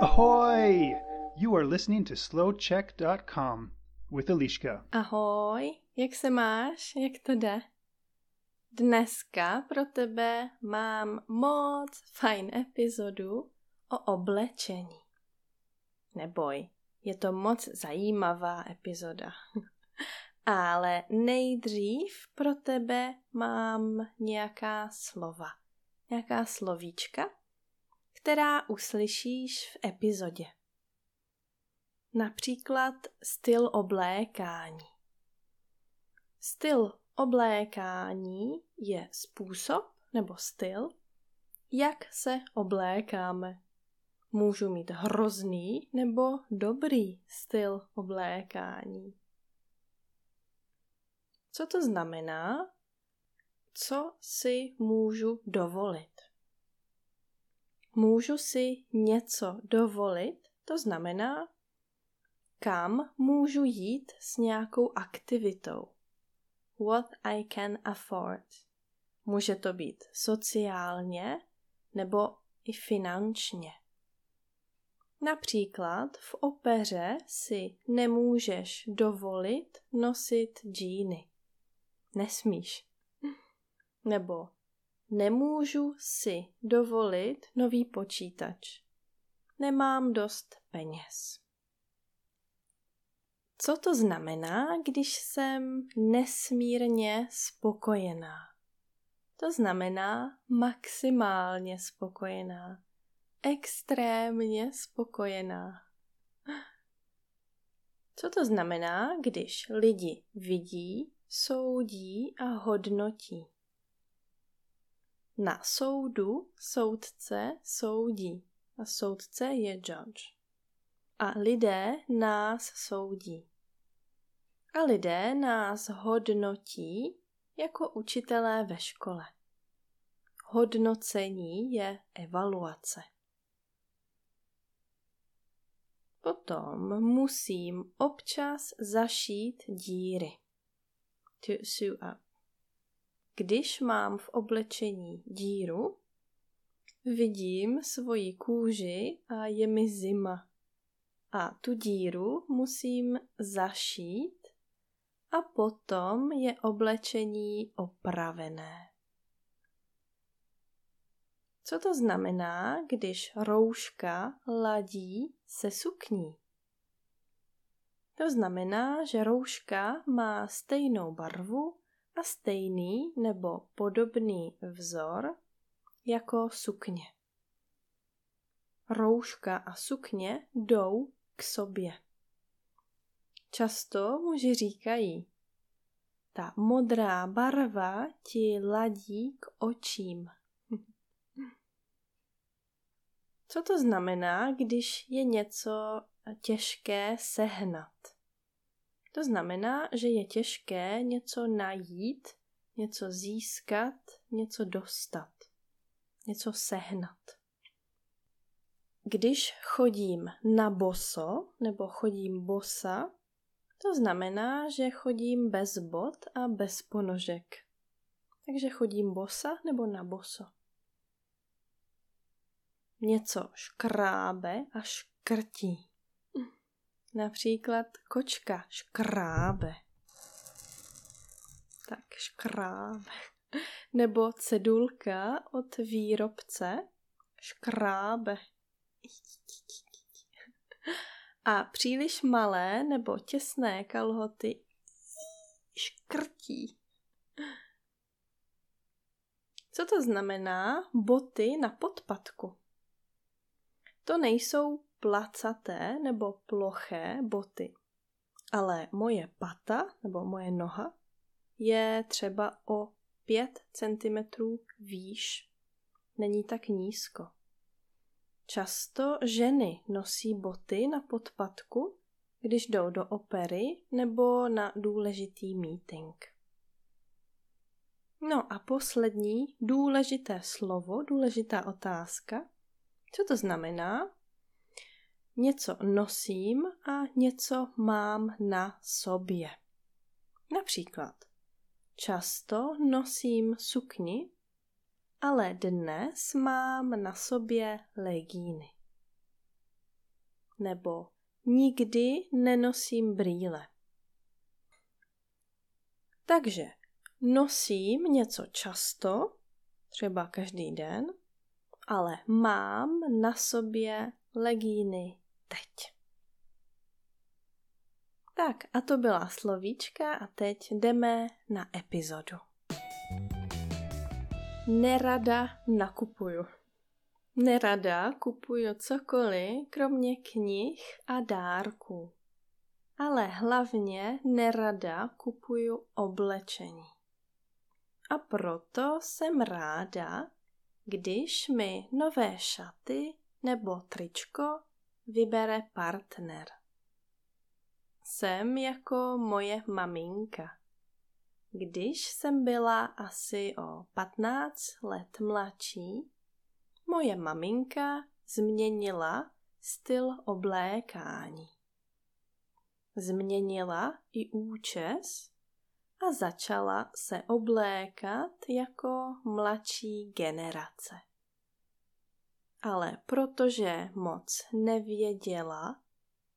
Ahoy! You are listening to slowcheck.com with Eliška. Ahoj, jak se máš? Jak to jde? Dneska pro tebe mám moc fajn epizodu o oblečení. Neboj, je to moc zajímavá epizoda. Ale nejdřív pro tebe mám nějaká slova, nějaká slovíčka, která uslyšíš v epizodě. Například styl oblékání. Styl oblékání je způsob nebo styl, jak se oblékáme. Můžu mít hrozný nebo dobrý styl oblékání. Co to znamená? Co si můžu dovolit? Můžu si něco dovolit, to znamená, kam můžu jít s nějakou aktivitou. What I can afford. Může to být sociálně nebo i finančně. Například v opeře si nemůžeš dovolit nosit džíny. Nesmíš. Nebo nemůžu si dovolit nový počítač. Nemám dost peněz. Co to znamená, když jsem nesmírně spokojená? To znamená maximálně spokojená, extrémně spokojená. Co to znamená, když lidi vidí, soudí a hodnotí? Na soudu soudce soudí a soudce je judge. A lidé nás soudí. A lidé nás hodnotí jako učitelé ve škole. Hodnocení je evaluace. Potom musím občas zašít díry. To sew up. Když mám v oblečení díru, vidím svoji kůži a je mi zima. A tu díru musím zašít a potom je oblečení opravené. Co to znamená, když rouška ladí se sukní? To znamená, že rouška má stejnou barvu a stejný nebo podobný vzor jako sukně. Rouška a sukně jdou k sobě. Často muži říkají, ta modrá barva ti ladí k očím. Co to znamená, když je něco těžké sehnat? To znamená, že je těžké něco najít, něco získat, něco dostat, něco sehnat. Když chodím na boso nebo chodím bosa, to znamená, že chodím bez bot a bez ponožek. Takže chodím bosa nebo na boso. Něco škrábe a škrtí. Například kočka škrábe. Tak škrábe. Nebo cedulka od výrobce škrábe. A příliš malé nebo těsné kalhoty škrtí. Co to znamená boty na podpatku? To nejsou placaté nebo ploché boty. Ale moje pata nebo moje noha je třeba o 5 cm výš. Není tak nízko. Často ženy nosí boty na podpatku, když jdou do opery nebo na důležitý meeting. No a poslední důležité slovo, důležitá otázka. Co to znamená? Něco nosím a něco mám na sobě. Například, často nosím sukni ale dnes mám na sobě legíny. Nebo nikdy nenosím brýle. Takže nosím něco často, třeba každý den, ale mám na sobě legíny teď. Tak a to byla slovíčka a teď jdeme na epizodu. Nerada nakupuju. Nerada kupuju cokoliv, kromě knih a dárků. Ale hlavně nerada kupuju oblečení. A proto jsem ráda, když mi nové šaty nebo tričko vybere partner. Jsem jako moje maminka. Když jsem byla asi o 15 let mladší, moje maminka změnila styl oblékání. Změnila i účes a začala se oblékat jako mladší generace. Ale protože moc nevěděla,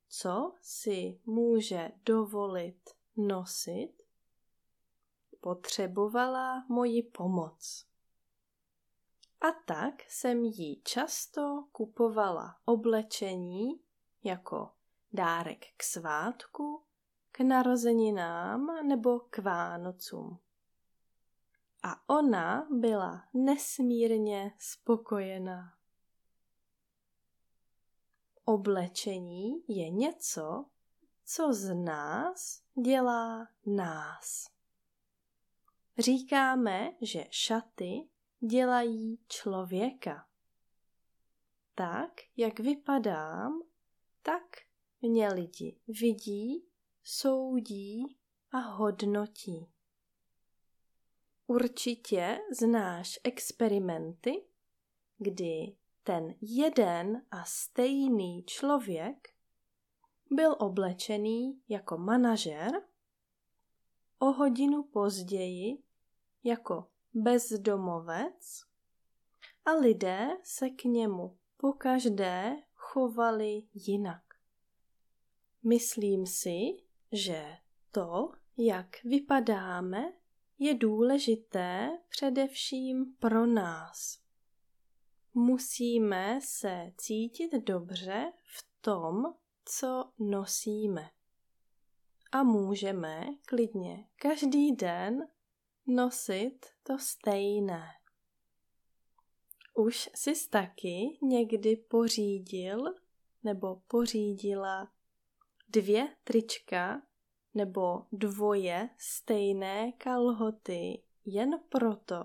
co si může dovolit nosit, potřebovala moji pomoc. A tak jsem jí často kupovala oblečení jako dárek k svátku, k narozeninám nebo k Vánocům. A ona byla nesmírně spokojená. Oblečení je něco, co z nás dělá nás. Říkáme, že šaty dělají člověka. Tak, jak vypadám, tak mě lidi vidí, soudí a hodnotí. Určitě znáš experimenty, kdy ten jeden a stejný člověk byl oblečený jako manažer, o hodinu později jako bezdomovec a lidé se k němu pokaždé chovali jinak. Myslím si, že to, jak vypadáme, je důležité především pro nás. Musíme se cítit dobře v tom, co nosíme. A můžeme klidně každý den nosit to stejné. Už jsi taky někdy pořídil nebo pořídila dvě trička nebo dvoje stejné kalhoty jen proto,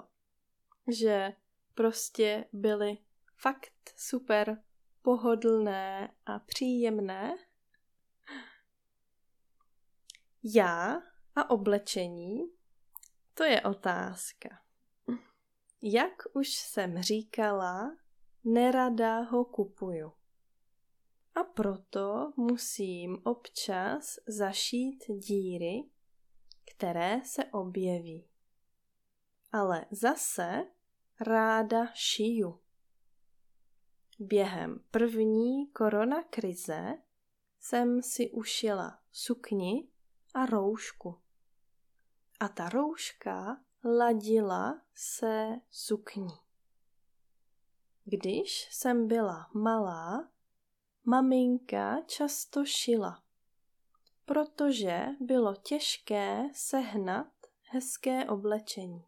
že prostě byly fakt super pohodlné a příjemné. Já a oblečení, to je otázka. Jak už jsem říkala, nerada ho kupuju. A proto musím občas zašít díry, které se objeví. Ale zase ráda šiju. Během první koronakrize jsem si ušila sukni a roušku. A ta rouška ladila se sukní. Když jsem byla malá, maminka často šila, protože bylo těžké sehnat hezké oblečení.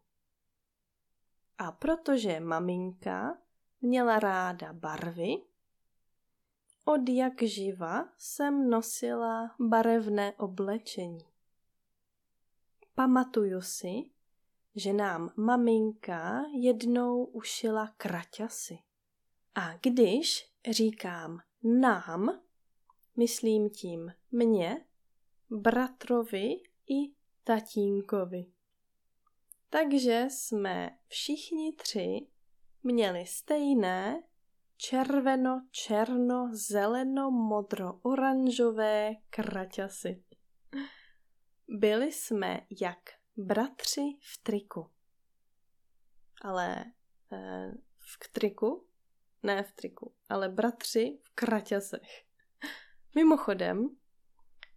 A protože maminka měla ráda barvy, od jak živa jsem nosila barevné oblečení. Pamatuju si, že nám maminka jednou ušila kraťasy. A když říkám nám, myslím tím mě, bratrovi i tatínkovi. Takže jsme všichni tři měli stejné červeno, černo, zeleno, modro, oranžové kraťasy. Byli jsme jak bratři v triku. Ale eh, v triku, ne v triku, ale bratři v kraťasech. Mimochodem,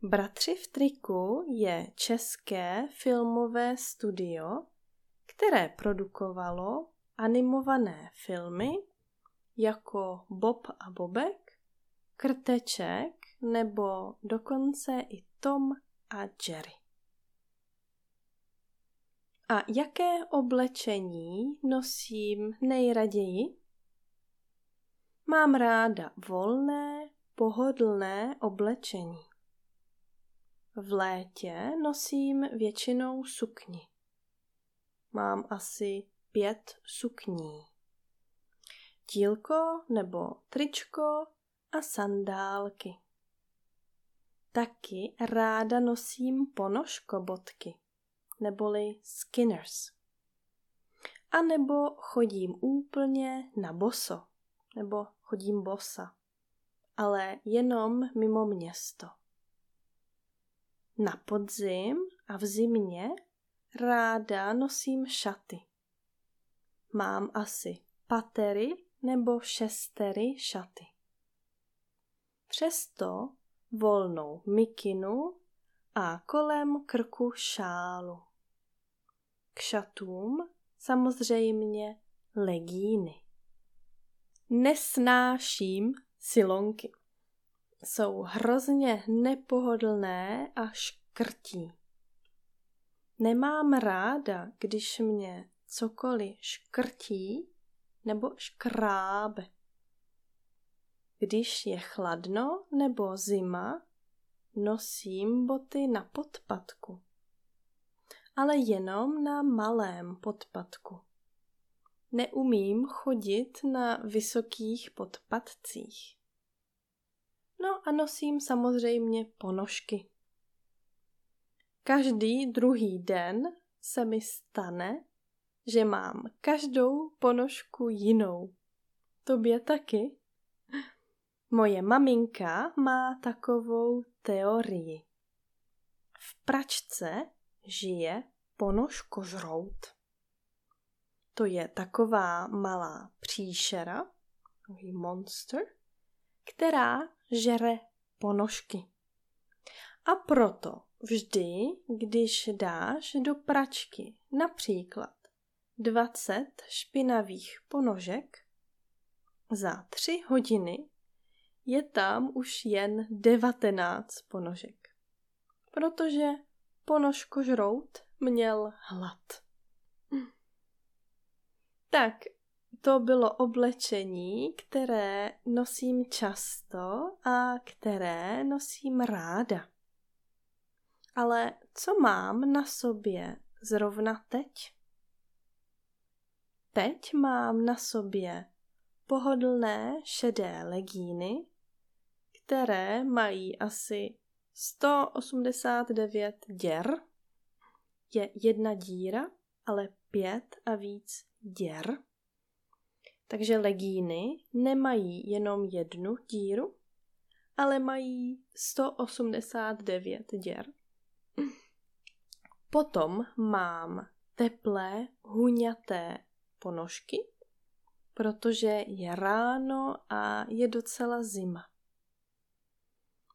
Bratři v triku je české filmové studio, které produkovalo animované filmy jako Bob a Bobek, Krteček nebo dokonce i Tom a Jerry. A jaké oblečení nosím nejraději? Mám ráda volné, pohodlné oblečení. V létě nosím většinou sukni. Mám asi pět sukní. Tílko nebo tričko a sandálky. Taky ráda nosím ponožkobotky, neboli skinners. A nebo chodím úplně na boso, nebo chodím bosa, ale jenom mimo město. Na podzim a v zimě ráda nosím šaty. Mám asi patery nebo šestery šaty. Přesto volnou mikinu a kolem krku šálu. K šatům samozřejmě legíny. Nesnáším silonky jsou hrozně nepohodlné a škrtí. Nemám ráda, když mě cokoliv škrtí nebo škrábe. Když je chladno nebo zima, nosím boty na podpatku, ale jenom na malém podpatku. Neumím chodit na vysokých podpatcích. No a nosím samozřejmě ponožky. Každý druhý den se mi stane, že mám každou ponožku jinou. Tobě taky? Moje maminka má takovou teorii. V pračce žije ponožkožrout. To je taková malá příšera, monster, která žere ponožky. A proto vždy, když dáš do pračky například 20 špinavých ponožek, za tři hodiny je tam už jen 19 ponožek. Protože ponožkožrout měl hlad. Tak to bylo oblečení, které nosím často a které nosím ráda. Ale co mám na sobě zrovna teď? Teď mám na sobě pohodlné šedé legíny, které mají asi 189 děr. Je jedna díra, ale pět a víc děr. Takže legíny nemají jenom jednu díru, ale mají 189 děr. Potom mám teplé, huňaté ponožky, protože je ráno a je docela zima.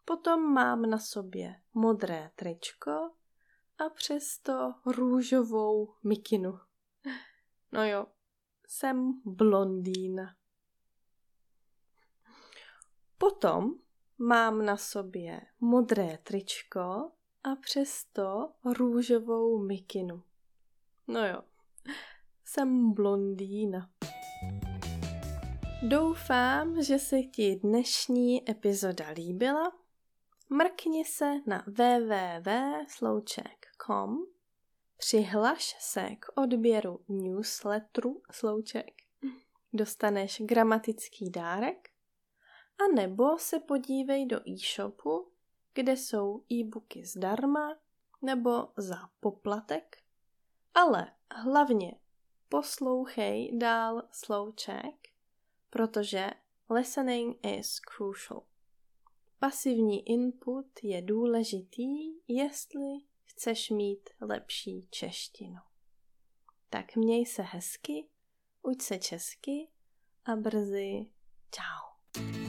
Potom mám na sobě modré tričko a přesto růžovou mikinu. No jo, jsem blondýna. Potom mám na sobě modré tričko a přesto růžovou mikinu. No jo, jsem blondýna. Doufám, že se ti dnešní epizoda líbila. Mrkni se na www.slouček.com Přihlaš se k odběru newsletteru Slouček. Dostaneš gramatický dárek a nebo se podívej do e-shopu, kde jsou e-booky zdarma nebo za poplatek, ale hlavně poslouchej dál Slouček, protože listening is crucial. Pasivní input je důležitý, jestli chceš mít lepší češtinu. Tak měj se hezky uč se česky a brzy čau.